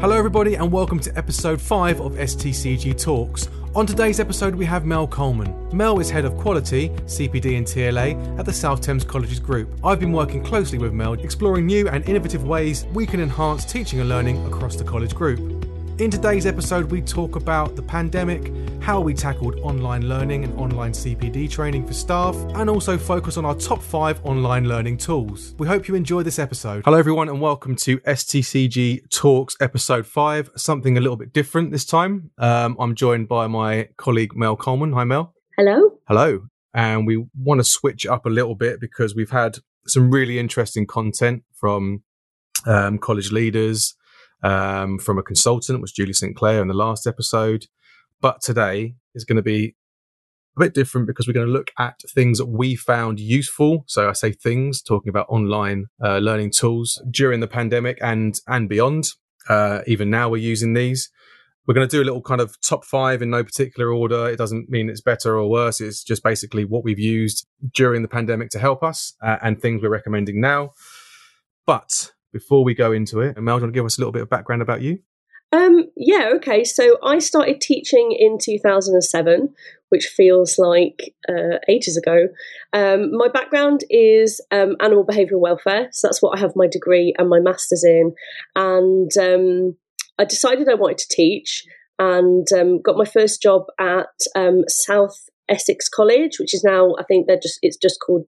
Hello, everybody, and welcome to episode 5 of STCG Talks. On today's episode, we have Mel Coleman. Mel is head of quality, CPD and TLA at the South Thames Colleges Group. I've been working closely with Mel, exploring new and innovative ways we can enhance teaching and learning across the college group. In today's episode, we talk about the pandemic, how we tackled online learning and online CPD training for staff, and also focus on our top five online learning tools. We hope you enjoy this episode. Hello, everyone, and welcome to STCG Talks episode five, something a little bit different this time. Um, I'm joined by my colleague Mel Coleman. Hi, Mel. Hello. Hello. And we want to switch up a little bit because we've had some really interesting content from um, college leaders um, from a consultant, was Julie Sinclair in the last episode. But today is going to be a bit different because we're going to look at things that we found useful. So I say things, talking about online uh, learning tools during the pandemic and and beyond. Uh, even now, we're using these. We're going to do a little kind of top five in no particular order. It doesn't mean it's better or worse. It's just basically what we've used during the pandemic to help us uh, and things we're recommending now. But before we go into it, Mel, do you want to give us a little bit of background about you? Um, yeah, okay. So I started teaching in 2007, which feels like uh, ages ago. Um, my background is um, animal behavioural welfare, so that's what I have my degree and my master's in. And um, I decided I wanted to teach, and um, got my first job at um, South Essex College, which is now I think they're just it's just called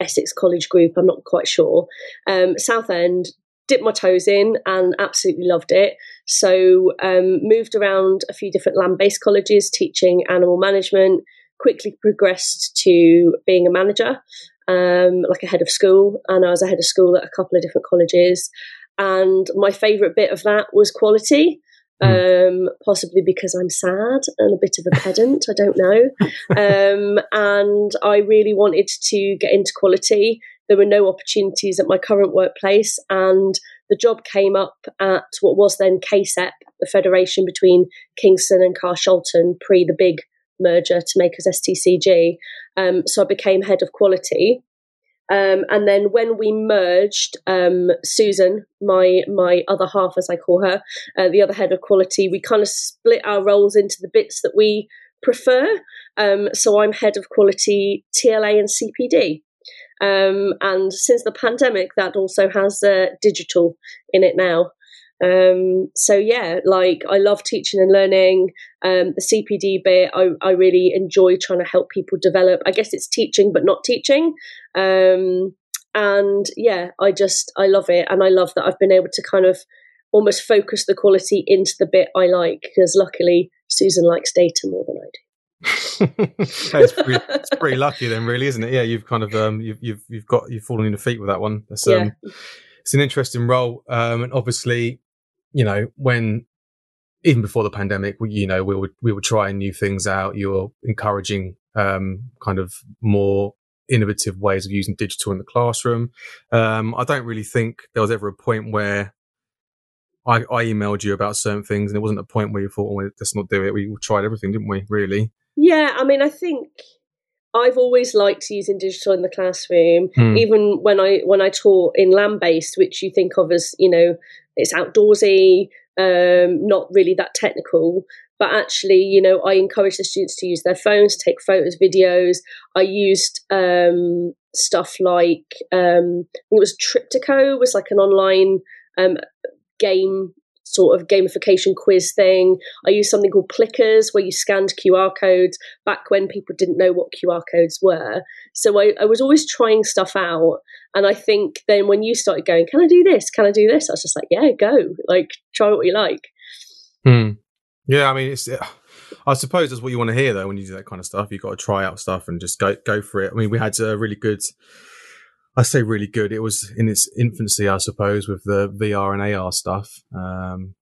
Essex College Group. I'm not quite sure. Um, Southend dipped my toes in and absolutely loved it. So um, moved around a few different land-based colleges teaching animal management. Quickly progressed to being a manager, um, like a head of school, and I was a head of school at a couple of different colleges. And my favourite bit of that was quality. Um, possibly because I'm sad and a bit of a pedant, I don't know. Um, and I really wanted to get into quality. There were no opportunities at my current workplace, and the job came up at what was then KSEP, the federation between Kingston and Carshalton pre the big merger to make us STCG. Um, so I became head of quality. Um, and then when we merged, um, Susan, my my other half, as I call her, uh, the other head of quality, we kind of split our roles into the bits that we prefer. Um, so I'm head of quality, TLA, and CPD. Um, and since the pandemic, that also has uh, digital in it now. Um, so yeah, like I love teaching and learning. Um, the CPD bit, I, I, really enjoy trying to help people develop. I guess it's teaching, but not teaching. Um, and yeah, I just I love it, and I love that I've been able to kind of almost focus the quality into the bit I like because luckily Susan likes data more than I do. it's, pretty, it's, pretty, lucky then, really, isn't it? Yeah, you've kind of um, you've you've you've got you've fallen in the feet with that one. That's, um, yeah. It's an interesting role, um, and obviously you know, when even before the pandemic, we, you know, we were we were trying new things out. You were encouraging um, kind of more innovative ways of using digital in the classroom. Um, I don't really think there was ever a point where I, I, emailed you about certain things, and it wasn't a point where you thought, "Well, let's not do it." We tried everything, didn't we? Really? Yeah, I mean, I think I've always liked using digital in the classroom, hmm. even when I when I taught in land based, which you think of as you know it's outdoorsy, um, not really that technical. But actually, you know, I encourage the students to use their phones, take photos, videos. I used um, stuff like um, it was Triptico was like an online um, game sort of gamification quiz thing. I used something called Plickers where you scanned QR codes back when people didn't know what QR codes were. So I, I, was always trying stuff out. And I think then when you started going, can I do this? Can I do this? I was just like, yeah, go. Like, try what you like. Hmm. Yeah, I mean, it's. I suppose that's what you want to hear, though, when you do that kind of stuff. You've got to try out stuff and just go go for it. I mean, we had a really good I say really good. It was in its infancy, I suppose, with the VR and AR stuff. Um,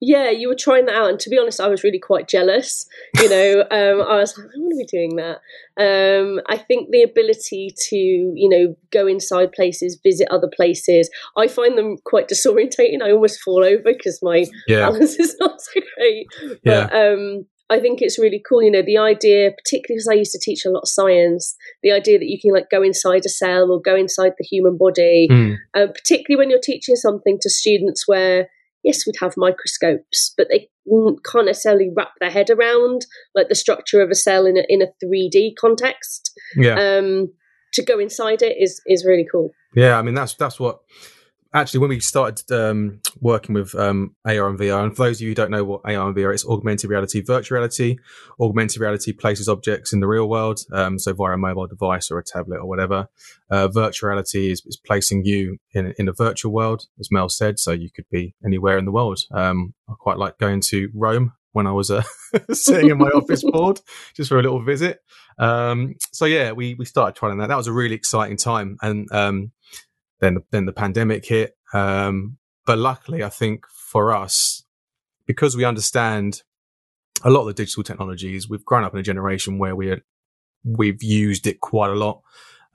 yeah, you were trying that out, and to be honest, I was really quite jealous. You know, um, I was like, I want to be doing that. Um, I think the ability to, you know, go inside places, visit other places, I find them quite disorientating. I almost fall over because my yeah. balance is not so great. But, yeah. um, I think it's really cool. You know, the idea, particularly because I used to teach a lot of science, the idea that you can like go inside a cell or go inside the human body, mm. uh, particularly when you're teaching something to students where yes, we'd have microscopes, but they can't necessarily wrap their head around like the structure of a cell in a in a three D context. Yeah. Um, to go inside it is is really cool. Yeah, I mean that's that's what actually when we started um, working with um, AR and VR, and for those of you who don't know what AR and VR is, augmented reality, virtual reality. Augmented reality places objects in the real world, um, so via a mobile device or a tablet or whatever. Uh, virtual reality is, is, placing you in in a virtual world, as Mel said, so you could be anywhere in the world. Um, I quite like going to Rome when I was uh, sitting in my office board just for a little visit. Um, so yeah, we we started trying that. That was a really exciting time, and um, then then the pandemic hit. Um, but luckily, I think for us, because we understand a lot of the digital technologies, we've grown up in a generation where we we've used it quite a lot.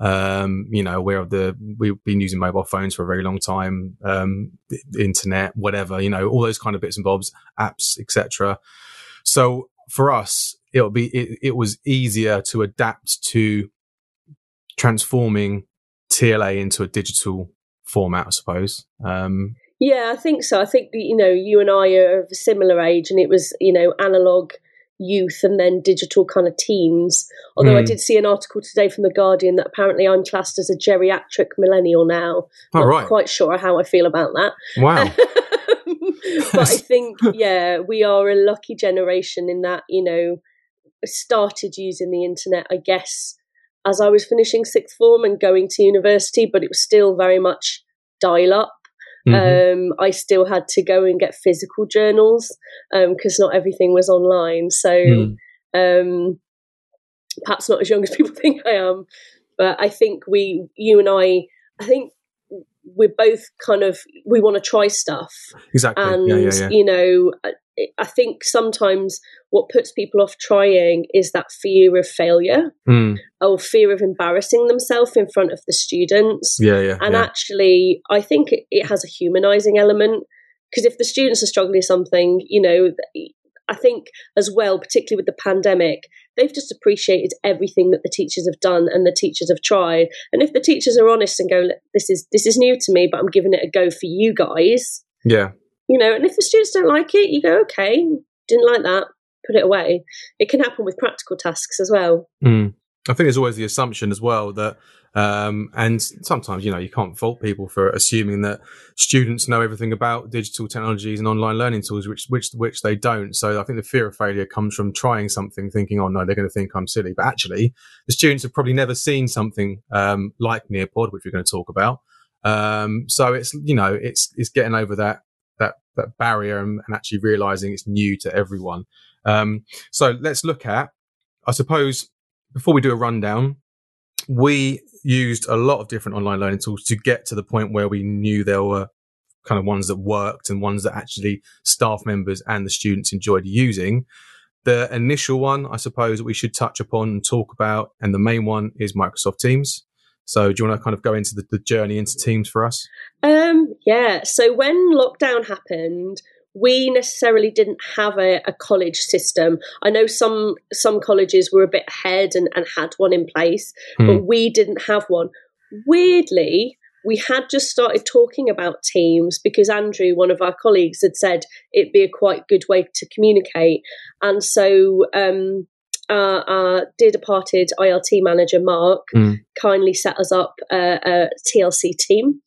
Um, you know, of the we've been using mobile phones for a very long time, um, internet, whatever, you know, all those kind of bits and bobs, apps, etc. So for us, it'll be it, it was easier to adapt to transforming TLA into a digital format, I suppose. Um, yeah, I think so. I think you know you and I are of a similar age, and it was you know analog youth and then digital kind of teens. Although mm. I hmm. did see an article today from the Guardian that apparently I'm classed as a geriatric millennial now. Oh, Not right. quite sure how I feel about that. Wow. but I think yeah, we are a lucky generation in that you know started using the internet. I guess as I was finishing sixth form and going to university, but it was still very much dial up. Mm-hmm. Um, I still had to go and get physical journals because um, not everything was online. So mm. um, perhaps not as young as people think I am, but I think we, you and I, I think we're both kind of we want to try stuff exactly and yeah, yeah, yeah. you know I think sometimes what puts people off trying is that fear of failure mm. or fear of embarrassing themselves in front of the students. Yeah, yeah. And yeah. actually, I think it, it has a humanizing element because if the students are struggling with something, you know, I think as well, particularly with the pandemic, they've just appreciated everything that the teachers have done and the teachers have tried. And if the teachers are honest and go, "This is this is new to me, but I'm giving it a go for you guys," yeah, you know, and if the students don't like it, you go, okay, didn't like that, put it away. It can happen with practical tasks as well. Mm. I think there's always the assumption as well that, um, and sometimes, you know, you can't fault people for assuming that students know everything about digital technologies and online learning tools, which, which, which they don't. So I think the fear of failure comes from trying something, thinking, oh no, they're going to think I'm silly. But actually, the students have probably never seen something, um, like Nearpod, which we're going to talk about. Um, so it's, you know, it's, it's getting over that, that that barrier and, and actually realizing it's new to everyone. Um, so let's look at, I suppose, before we do a rundown, we used a lot of different online learning tools to get to the point where we knew there were kind of ones that worked and ones that actually staff members and the students enjoyed using. The initial one, I suppose, that we should touch upon and talk about, and the main one is Microsoft Teams. So, do you want to kind of go into the, the journey into Teams for us? Um, yeah. So, when lockdown happened, we necessarily didn't have a, a, college system. I know some some colleges were a bit ahead and, and had one in place, hmm. but we didn't have one. Weirdly, we had just started talking about Teams because Andrew, one of our colleagues, had said it'd be a quite good way to communicate, and so um, our, our dear departed ILT manager Mark mm. kindly set us up a, a TLC team,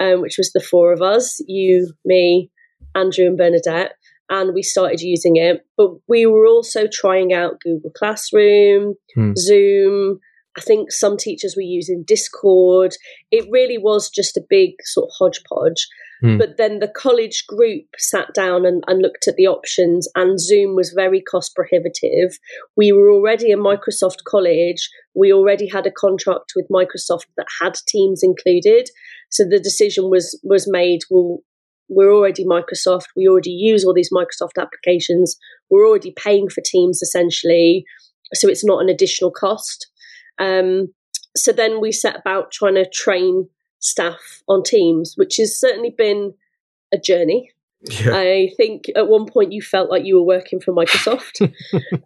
um, which was the four of us you, me, Andrew, and Bernadette. And we started using it. But we were also trying out Google Classroom, mm. Zoom. I think some teachers were using Discord. It really was just a big sort of hodgepodge. Mm. But then the college group sat down and, and looked at the options, and Zoom was very cost prohibitive. We were already a Microsoft college. We already had a contract with Microsoft that had Teams included. So the decision was was made. Well, we're already Microsoft. We already use all these Microsoft applications. We're already paying for Teams essentially, so it's not an additional cost. Um, so then we set about trying to train staff on Teams, which has certainly been a journey. Yeah. I think at one point you felt like you were working for Microsoft.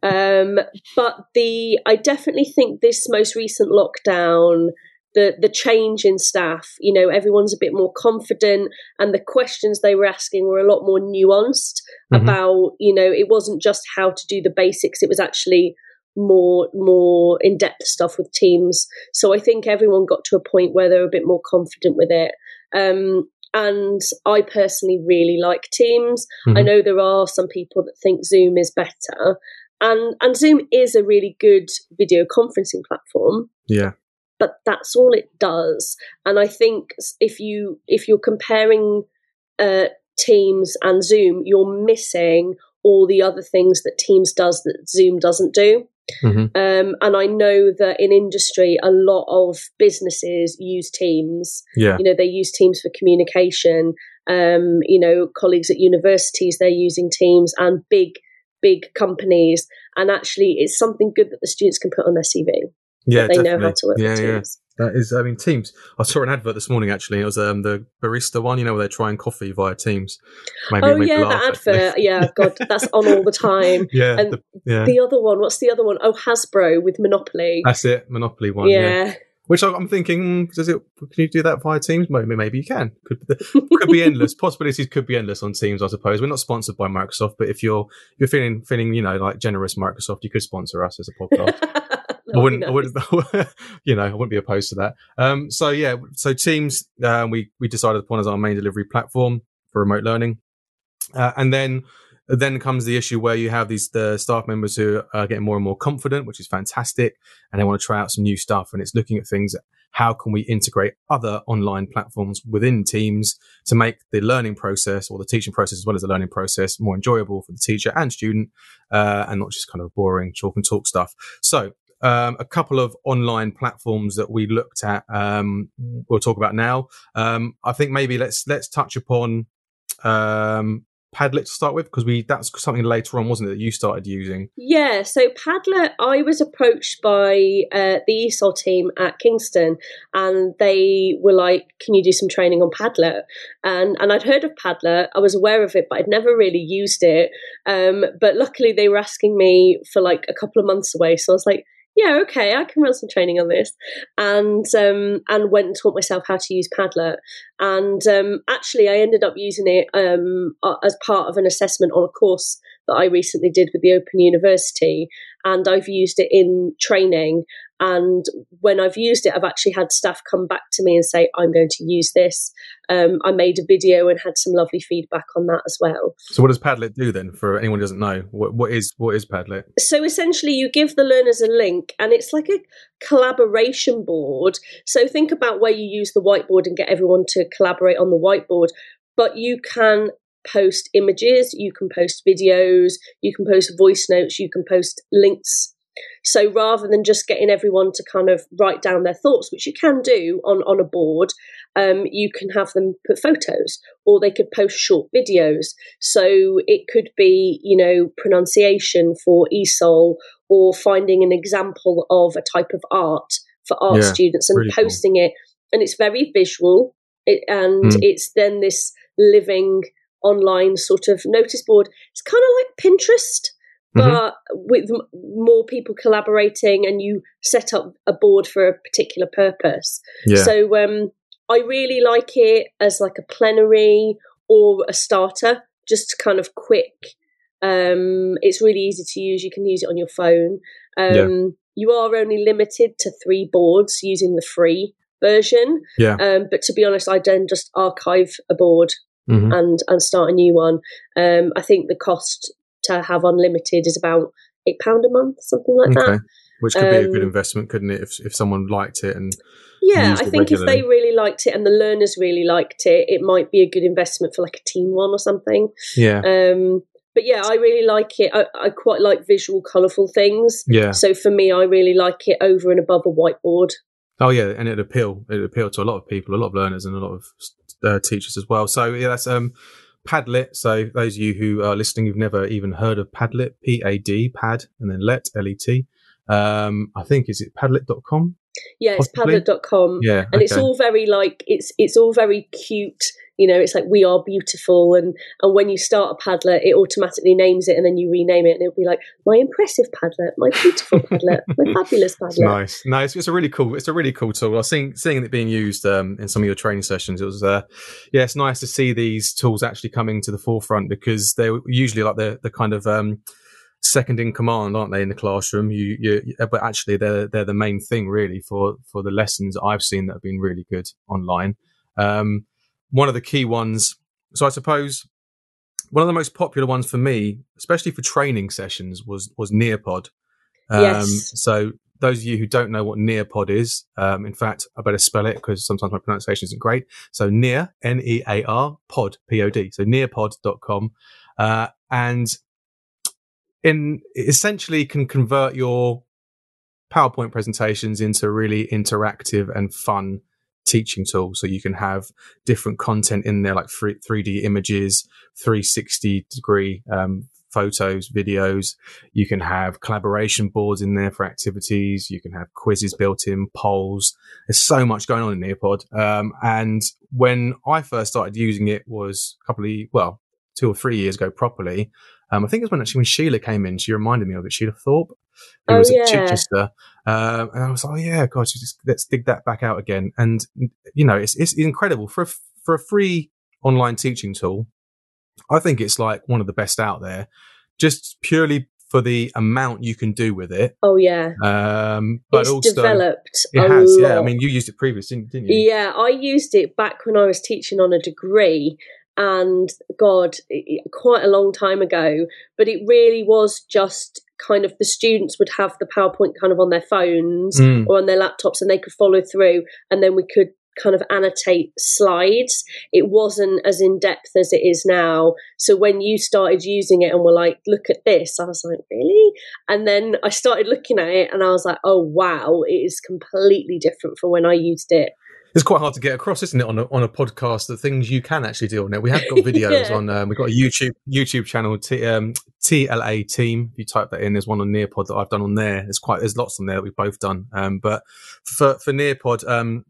um, but the I definitely think this most recent lockdown the the change in staff. You know, everyone's a bit more confident, and the questions they were asking were a lot more nuanced mm-hmm. about. You know, it wasn't just how to do the basics; it was actually more more in depth stuff with teams. So I think everyone got to a point where they were a bit more confident with it. Um, and I personally really like Teams. Mm-hmm. I know there are some people that think Zoom is better, and and Zoom is a really good video conferencing platform. Yeah, but that's all it does. And I think if you if you're comparing uh, Teams and Zoom, you're missing all the other things that Teams does that Zoom doesn't do. Mm-hmm. Um, and I know that in industry, a lot of businesses use Teams. Yeah. You know, they use Teams for communication. Um, you know, colleagues at universities, they're using Teams and big, big companies. And actually, it's something good that the students can put on their CV. Yeah, they definitely. know how to work yeah, with Teams. That is, I mean, Teams. I saw an advert this morning actually. It was um, the barista one, you know, where they're trying coffee via Teams. Maybe oh yeah, that advert. yeah, God, that's on all the time. yeah, and the, yeah. The other one, what's the other one? Oh, Hasbro with Monopoly. That's it, Monopoly one. Yeah. yeah. Which I'm thinking, does it? Can you do that via Teams? Maybe, maybe you can. Could, could be endless. Possibilities could be endless on Teams, I suppose. We're not sponsored by Microsoft, but if you're you're feeling feeling you know like generous Microsoft, you could sponsor us as a podcast. I wouldn't, I wouldn't, you know, I wouldn't be opposed to that. Um, so yeah, so Teams, uh, we we decided upon as our main delivery platform for remote learning, uh, and then then comes the issue where you have these the staff members who are getting more and more confident, which is fantastic, and they want to try out some new stuff, and it's looking at things. How can we integrate other online platforms within Teams to make the learning process or the teaching process as well as the learning process more enjoyable for the teacher and student, uh, and not just kind of boring chalk and talk stuff? So um, a couple of online platforms that we looked at. Um, we'll talk about now. Um, I think maybe let's let's touch upon um, Padlet to start with because we that's something later on, wasn't it, that you started using? Yeah. So Padlet, I was approached by uh, the ESOL team at Kingston, and they were like, "Can you do some training on Padlet?" And and I'd heard of Padlet, I was aware of it, but I'd never really used it. Um, but luckily, they were asking me for like a couple of months away, so I was like yeah, okay, I can run some training on this, and um, and went and taught myself how to use Padlet. And um, actually, I ended up using it um, as part of an assessment on a course that I recently did with the Open University, and I've used it in training. And when I've used it, I've actually had staff come back to me and say, I'm going to use this. Um, I made a video and had some lovely feedback on that as well. So, what does Padlet do then for anyone who doesn't know? What, what is what is Padlet? So, essentially, you give the learners a link and it's like a collaboration board. So, think about where you use the whiteboard and get everyone to collaborate on the whiteboard. But you can post images, you can post videos, you can post voice notes, you can post links. So rather than just getting everyone to kind of write down their thoughts, which you can do on, on a board, um, you can have them put photos or they could post short videos. So it could be, you know, pronunciation for ESOL or finding an example of a type of art for art yeah, students and posting cool. it. And it's very visual. It, and mm. it's then this living online sort of notice board. It's kind of like Pinterest, mm-hmm. but with m- more people collaborating, and you set up a board for a particular purpose. Yeah. So um, I really like it as like a plenary or a starter, just kind of quick. Um, it's really easy to use. You can use it on your phone. Um, yeah. You are only limited to three boards using the free version. Yeah. Um, but to be honest, I don't just archive a board mm-hmm. and and start a new one. Um, I think the cost to have unlimited is about eight pound a month, something like okay. that. Which could um, be a good um, investment, couldn't it? If if someone liked it and yeah, I think regularly. if they really liked it and the learners really liked it, it might be a good investment for like a team one or something. Yeah. Um, but yeah, I really like it. I, I, quite like visual, colourful things. Yeah. So for me, I really like it over and above a whiteboard. Oh yeah, and it appeal it appeal to a lot of people, a lot of learners, and a lot of uh, teachers as well. So yeah, that's um, Padlet. So those of you who are listening, who've never even heard of Padlet, P A D, Pad, and then Let, L E T. Um, I think is it Padlet.com? Yeah, it's Padlet.com. Yeah, and okay. it's all very like it's it's all very cute. You know, it's like we are beautiful, and and when you start a Padlet, it automatically names it, and then you rename it, and it'll be like my impressive Padlet, my beautiful Padlet, my fabulous Padlet. Nice, nice. It's a really cool. It's a really cool tool. I was seeing seeing it being used um, in some of your training sessions. It was, uh, yeah, it's nice to see these tools actually coming to the forefront because they're usually like the the kind of um, second in command, aren't they, in the classroom? You, you, but actually, they're they're the main thing really for for the lessons I've seen that have been really good online. Um, one of the key ones. So I suppose one of the most popular ones for me, especially for training sessions, was was Nearpod. Um, yes. So those of you who don't know what Nearpod is, um, in fact, I better spell it because sometimes my pronunciation isn't great. So Near, N E A R, pod, P O D. So nearpod.com. Uh, and in essentially can convert your PowerPoint presentations into really interactive and fun teaching tool. So you can have different content in there, like 3, 3D images, 360 degree um, photos, videos. You can have collaboration boards in there for activities. You can have quizzes built in, polls. There's so much going on in Nearpod. Um, and when I first started using it was a couple of, well, two or three years ago properly. Um, I think it was when actually when Sheila came in, she reminded me of it. Sheila Thorpe, who oh, was yeah. at Chichester, um, and I was like, oh yeah, God, just, let's dig that back out again. And you know, it's it's incredible for a, for a free online teaching tool. I think it's like one of the best out there, just purely for the amount you can do with it. Oh yeah. Um, but it's also developed. It has, lot. yeah. I mean, you used it previously, didn't, didn't, you? Yeah, I used it back when I was teaching on a degree, and God, quite a long time ago. But it really was just kind of the students would have the PowerPoint kind of on their phones mm. or on their laptops, and they could follow through, and then we could kind of annotate slides. It wasn't as in depth as it is now. So when you started using it and were like, look at this, I was like, really? And then I started looking at it and I was like, oh, wow, it is completely different from when I used it it's quite hard to get across, isn't it, on a on a podcast? The things you can actually do on it. We have got videos yeah. on. Um, we've got a YouTube YouTube channel, T, um, TLA Team. If you type that in, there's one on Nearpod that I've done on there. There's quite there's lots on there that we've both done. Um, but for for Nearpod, um,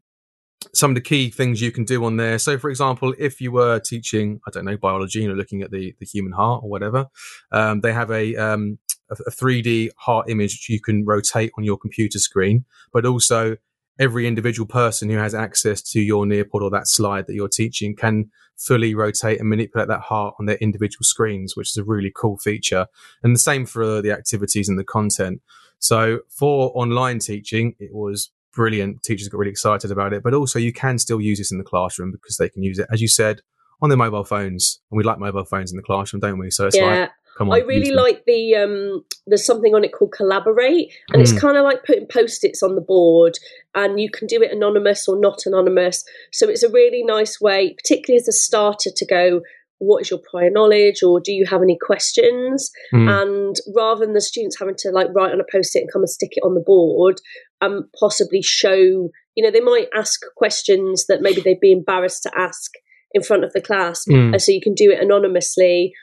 some of the key things you can do on there. So, for example, if you were teaching, I don't know, biology, you know, looking at the the human heart or whatever, um, they have a um, a 3D heart image you can rotate on your computer screen, but also every individual person who has access to your Nearpod or that slide that you're teaching can fully rotate and manipulate that heart on their individual screens, which is a really cool feature. And the same for the activities and the content. So for online teaching, it was brilliant. Teachers got really excited about it, but also you can still use this in the classroom because they can use it, as you said, on their mobile phones. And we like mobile phones in the classroom, don't we? So it's yeah. like Come on, I really like the um there's something on it called collaborate and mm. it's kind of like putting post-its on the board and you can do it anonymous or not anonymous. So it's a really nice way, particularly as a starter to go what is your prior knowledge or do you have any questions mm. and rather than the students having to like write on a post-it and come and stick it on the board um possibly show you know they might ask questions that maybe they'd be embarrassed to ask in front of the class mm. and so you can do it anonymously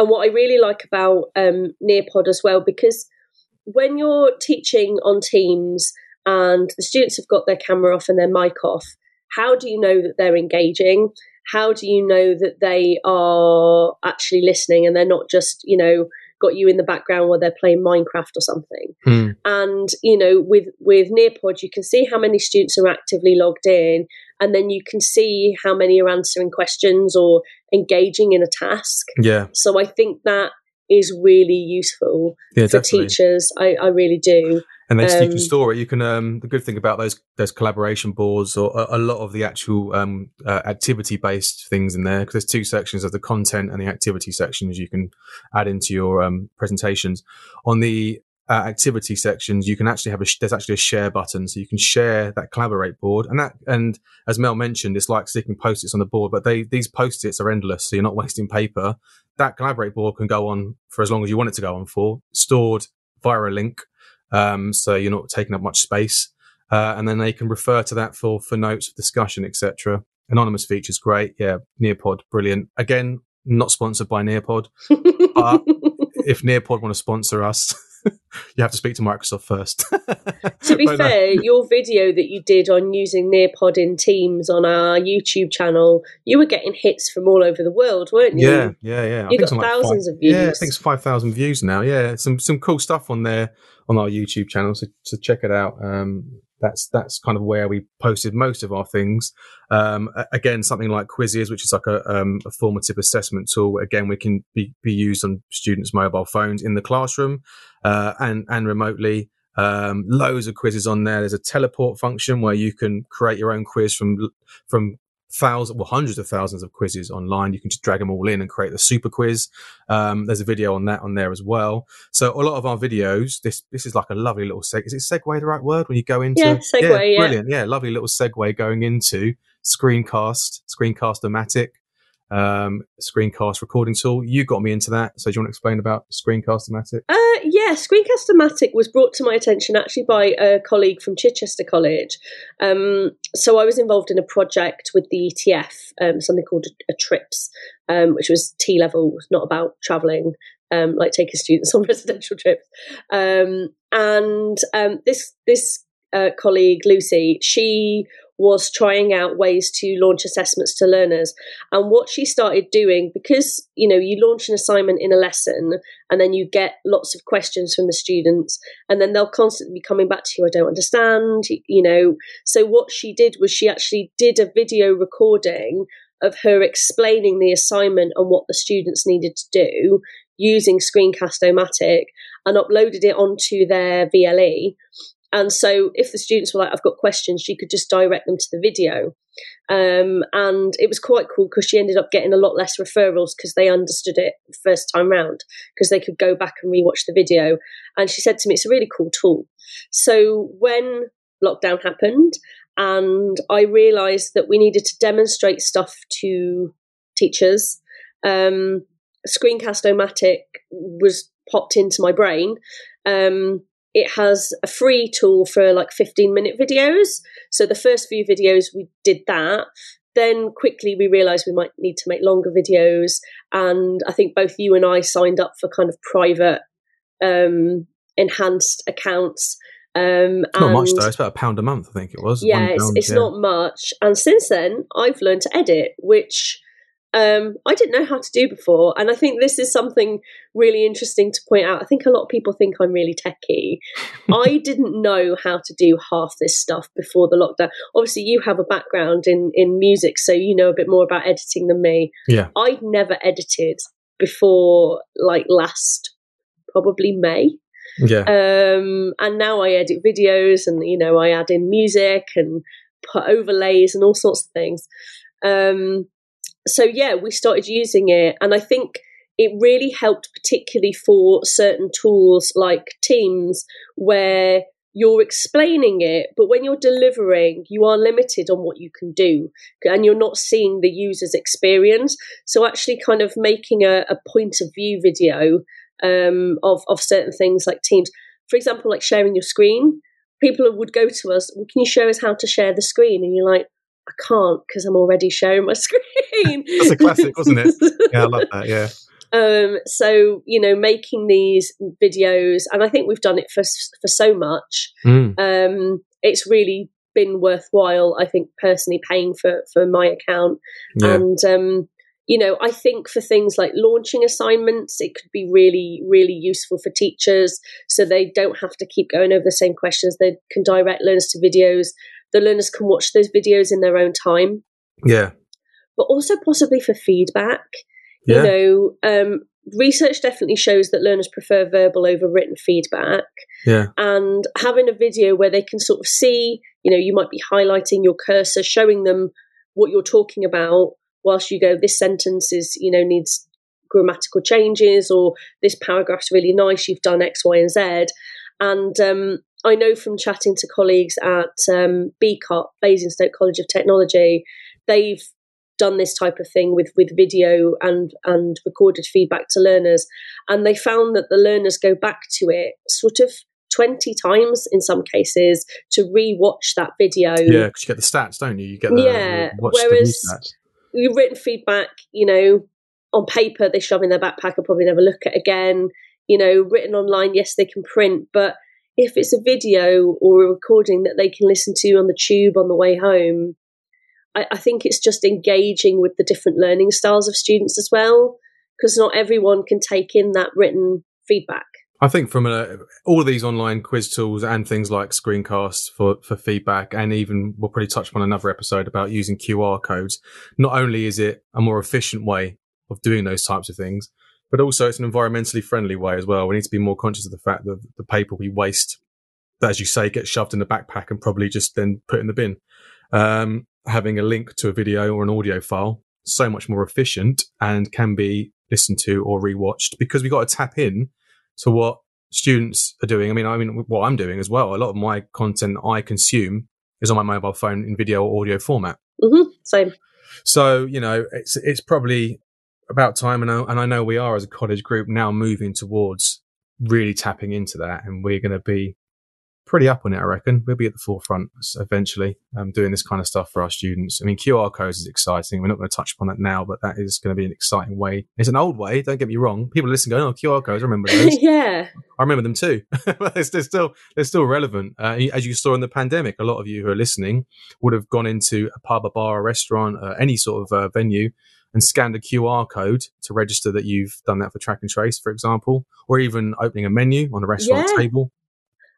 and what I really like about um, Nearpod as well, because when you're teaching on Teams and the students have got their camera off and their mic off, how do you know that they're engaging? How do you know that they are actually listening and they're not just, you know, got you in the background while they're playing Minecraft or something? Mm. And, you know, with, with Nearpod, you can see how many students are actively logged in and then you can see how many are answering questions or engaging in a task. Yeah. So I think that is really useful yeah, for definitely. teachers. I, I, really do. And then um, you can store it. You can. Um, the good thing about those those collaboration boards or a, a lot of the actual um, uh, activity based things in there because there's two sections of the content and the activity sections you can add into your um, presentations. On the uh, activity sections, you can actually have a, there's actually a share button. So you can share that collaborate board. And that, and as Mel mentioned, it's like sticking post-its on the board, but they, these post-its are endless. So you're not wasting paper. That collaborate board can go on for as long as you want it to go on for, stored via a link. Um, so you're not taking up much space. Uh, and then they can refer to that for, for notes of discussion, etc. Anonymous features, great. Yeah. Nearpod, brilliant. Again, not sponsored by Nearpod, but if Nearpod want to sponsor us, you have to speak to Microsoft first. to be fair, your video that you did on using Nearpod in Teams on our YouTube channel, you were getting hits from all over the world, weren't you? Yeah, yeah, yeah. You got thousands like five, of views. Yeah, I think it's five thousand views now. Yeah, some some cool stuff on there on our YouTube channel. So, so check it out. Um, that's that's kind of where we posted most of our things. Um, again, something like Quizizz, which is like a, um, a, formative assessment tool. Again, we can be, be used on students' mobile phones in the classroom uh, and and remotely. Um, loads of quizzes on there. There's a teleport function where you can create your own quiz from from thousands, well, hundreds of thousands of quizzes online. You can just drag them all in and create the super quiz. Um, there's a video on that on there as well. So a lot of our videos, this this is like a lovely little seg. Is it segue the right word when you go into? Yeah, segue. Yeah, yeah. brilliant. Yeah, lovely little segue going into screencast, screencast-o-matic um, screencast recording tool. You got me into that. So do you want to explain about Screencast-O-Matic? Uh, yeah, Screencast-O-Matic was brought to my attention actually by a colleague from Chichester College. Um, so I was involved in a project with the ETF, um, something called a, a TRIPS, um, which was T level, not about travelling. Um, like taking students on residential trips, um, and this this uh, colleague Lucy, she was trying out ways to launch assessments to learners. And what she started doing, because you know, you launch an assignment in a lesson and then you get lots of questions from the students, and then they'll constantly be coming back to you, I don't understand, you know. So what she did was she actually did a video recording of her explaining the assignment and what the students needed to do using Screencast-O-Matic and uploaded it onto their VLE. And so if the students were like, I've got questions, she could just direct them to the video. Um, and it was quite cool because she ended up getting a lot less referrals because they understood it first time round because they could go back and rewatch the video. And she said to me, it's a really cool tool. So when lockdown happened and I realized that we needed to demonstrate stuff to teachers, um, Screencast-O-Matic was popped into my brain. Um, it has a free tool for like 15 minute videos. So the first few videos we did that. Then quickly we realized we might need to make longer videos. And I think both you and I signed up for kind of private um, enhanced accounts. Um, it's not much though. It's about a pound a month, I think it was. Yeah, it's, it's yeah. not much. And since then, I've learned to edit, which um, I didn't know how to do before. And I think this is something really interesting to point out. I think a lot of people think I'm really techy. I didn't know how to do half this stuff before the lockdown. Obviously, you have a background in, in music, so you know a bit more about editing than me. Yeah. I'd never edited before, like last probably May. Yeah. Um, and now I edit videos and, you know, I add in music and put overlays and all sorts of things. Um, so yeah, we started using it, and I think it really helped, particularly for certain tools like Teams, where you're explaining it, but when you're delivering, you are limited on what you can do, and you're not seeing the user's experience. So actually, kind of making a, a point of view video um, of of certain things like Teams, for example, like sharing your screen. People would go to us, well, can you show us how to share the screen? And you're like, I can't because I'm already sharing my screen. That's a classic, wasn't it? Yeah, I love that. Yeah. Um, so you know, making these videos, and I think we've done it for for so much. Mm. Um, it's really been worthwhile. I think personally paying for for my account, yeah. and um, you know, I think for things like launching assignments, it could be really, really useful for teachers, so they don't have to keep going over the same questions. They can direct learners to videos the learners can watch those videos in their own time. Yeah. But also possibly for feedback. Yeah. You know, um, research definitely shows that learners prefer verbal over written feedback. Yeah. And having a video where they can sort of see, you know, you might be highlighting your cursor, showing them what you're talking about whilst you go, this sentence is, you know, needs grammatical changes or this paragraph's really nice, you've done X, Y, and Z. And um, I know from chatting to colleagues at um, BCOT, Basingstoke College of Technology, they've done this type of thing with with video and and recorded feedback to learners, and they found that the learners go back to it sort of 20 times in some cases to re-watch that video. Yeah, because you get the stats, don't you? You get the, yeah. Whereas you've written feedback, you know, on paper they shove in their backpack and probably never look at again you know, written online, yes, they can print, but if it's a video or a recording that they can listen to on the tube on the way home, I, I think it's just engaging with the different learning styles of students as well, because not everyone can take in that written feedback. I think from a, all of these online quiz tools and things like screencasts for, for feedback, and even we'll probably touch on another episode about using QR codes. Not only is it a more efficient way of doing those types of things, but also it's an environmentally friendly way as well. We need to be more conscious of the fact that the paper we waste, that, as you say, gets shoved in the backpack and probably just then put in the bin. Um, having a link to a video or an audio file so much more efficient and can be listened to or rewatched because we got to tap in to what students are doing. I mean, I mean, what I'm doing as well. A lot of my content I consume is on my mobile phone in video or audio format. Mm-hmm. Same. So you know, it's it's probably about time, and I, and I know we are as a college group now moving towards really tapping into that, and we're going to be pretty up on it, I reckon. We'll be at the forefront eventually, um, doing this kind of stuff for our students. I mean, QR codes is exciting. We're not going to touch upon that now, but that is going to be an exciting way. It's an old way, don't get me wrong. People listen going, oh, QR codes, I remember those. yeah. I remember them too. they're, they're, still, they're still relevant. Uh, as you saw in the pandemic, a lot of you who are listening would have gone into a pub, a bar, a restaurant, uh, any sort of uh, venue and scanned a QR code to register that you've done that for track and trace, for example, or even opening a menu on a restaurant yeah. table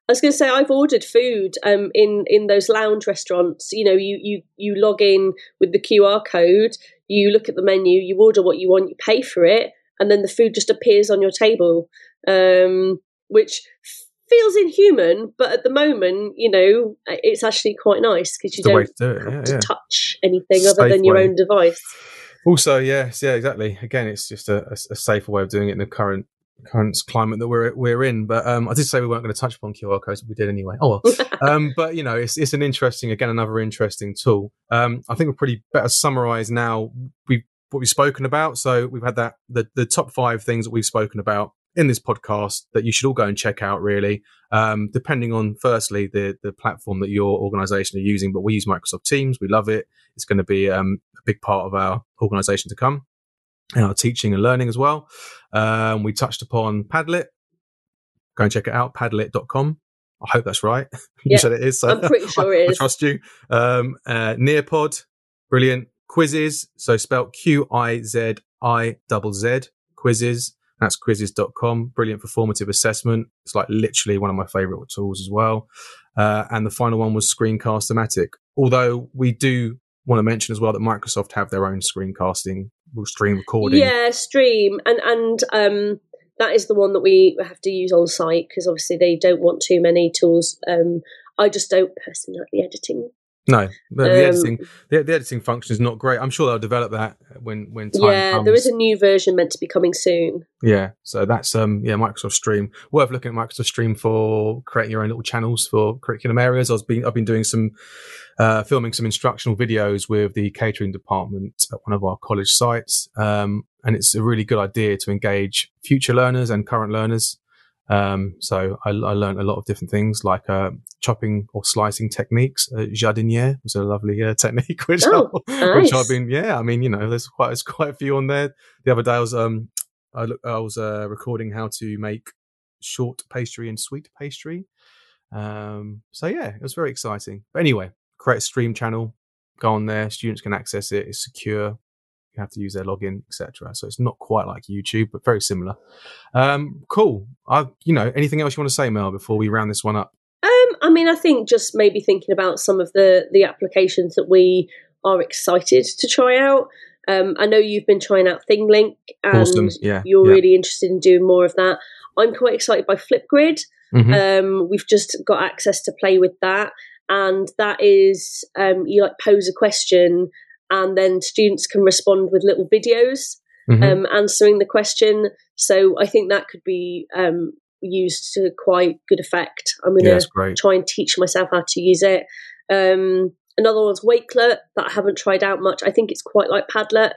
I was going to say I've ordered food um, in in those lounge restaurants. You know, you you you log in with the QR code, you look at the menu, you order what you want, you pay for it, and then the food just appears on your table, um, which feels inhuman. But at the moment, you know, it's actually quite nice because you don't yeah, have to touch anything Safe other than your way. own device. Also, yes, yeah, exactly. Again, it's just a, a, a safer way of doing it in the current current climate that we're we're in. But um, I did say we weren't going to touch upon QR codes, but we did anyway. Oh well. um, but you know, it's it's an interesting, again, another interesting tool. Um, I think we're pretty better summarise now. We what we've spoken about. So we've had that the the top five things that we've spoken about in this podcast that you should all go and check out. Really, um, depending on firstly the the platform that your organisation are using. But we use Microsoft Teams. We love it. It's going to be um, a big part of our organisation to come and our teaching and learning as well. Um, we touched upon Padlet. Go and check it out, padlet.com. I hope that's right. you said it is. So I'm pretty sure it is. I trust you. Um, uh, Nearpod, brilliant. Quizizz so spelled Q I Z I double Z, Quizizz. That's quizizz.com. Brilliant for formative assessment. It's like literally one of my favorite tools as well. Uh, and the final one was Screencast-O-Matic. Although we do want to mention as well that Microsoft have their own screencasting stream recording. Yeah, stream and and um, that is the one that we have to use on site because obviously they don't want too many tools. Um, I just don't personally like the editing no, the, um, editing the, the, editing function is not great. I'm sure they'll develop that when when time yeah, comes. there is a new version meant to be coming soon. Yeah, so that's um yeah Microsoft Stream. Worth looking at Microsoft Stream for creating your own little channels for curriculum areas. I've been I've been doing some uh, filming some instructional videos with the catering department at one of our college sites, um, and it's a really good idea to engage future learners and current learners um, so I, I, learned a lot of different things like uh, chopping or slicing techniques. Uh, jardiniere was a lovely uh, technique, which, oh, I, which I've been, yeah, I mean, you know, there's quite, there's quite a few on there. The other day I was, um, I, look, I was uh, recording how to make short pastry and sweet pastry. Um, so yeah, it was very exciting. But anyway, create a stream channel, go on there, students can access it, it's secure, you have to use their login, etc. So it's not quite like YouTube, but very similar. Um, cool. I, you know, anything else you want to say, Mel, before we round this one up? Um, I mean, I think just maybe thinking about some of the the applications that we are excited to try out. Um, I know you've been trying out ThingLink, and awesome. yeah, you're yeah. really interested in doing more of that. I'm quite excited by Flipgrid. Mm-hmm. Um, we've just got access to play with that, and that is um, you like pose a question and then students can respond with little videos mm-hmm. um, answering the question. So I think that could be um, used to quite good effect. I'm going to yeah, try and teach myself how to use it. Um, another one's Wakelet that I haven't tried out much. I think it's quite like Padlet.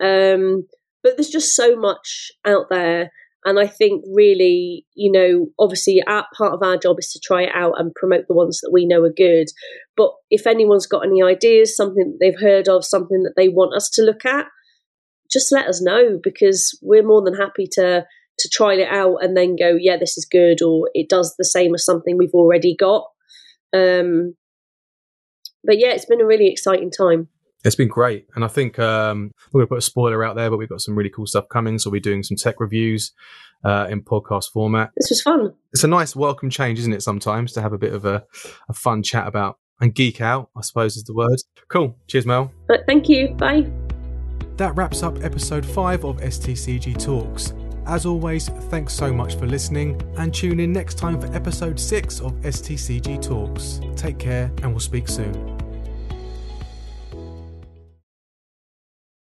Um, but there's just so much out there and I think really, you know, obviously our, part of our job is to try it out and promote the ones that we know are good. But if anyone's got any ideas, something that they've heard of, something that they want us to look at, just let us know because we're more than happy to to try it out and then go, yeah, this is good, or it does the same as something we've already got. Um, but yeah, it's been a really exciting time. It's been great. And I think um, we're going to put a spoiler out there, but we've got some really cool stuff coming. So we'll be doing some tech reviews uh, in podcast format. This was fun. It's a nice welcome change, isn't it, sometimes to have a bit of a, a fun chat about and geek out, I suppose is the word. Cool. Cheers, Mel. But thank you. Bye. That wraps up episode 5 of STCG Talks. As always, thanks so much for listening and tune in next time for episode 6 of STCG Talks. Take care and we'll speak soon.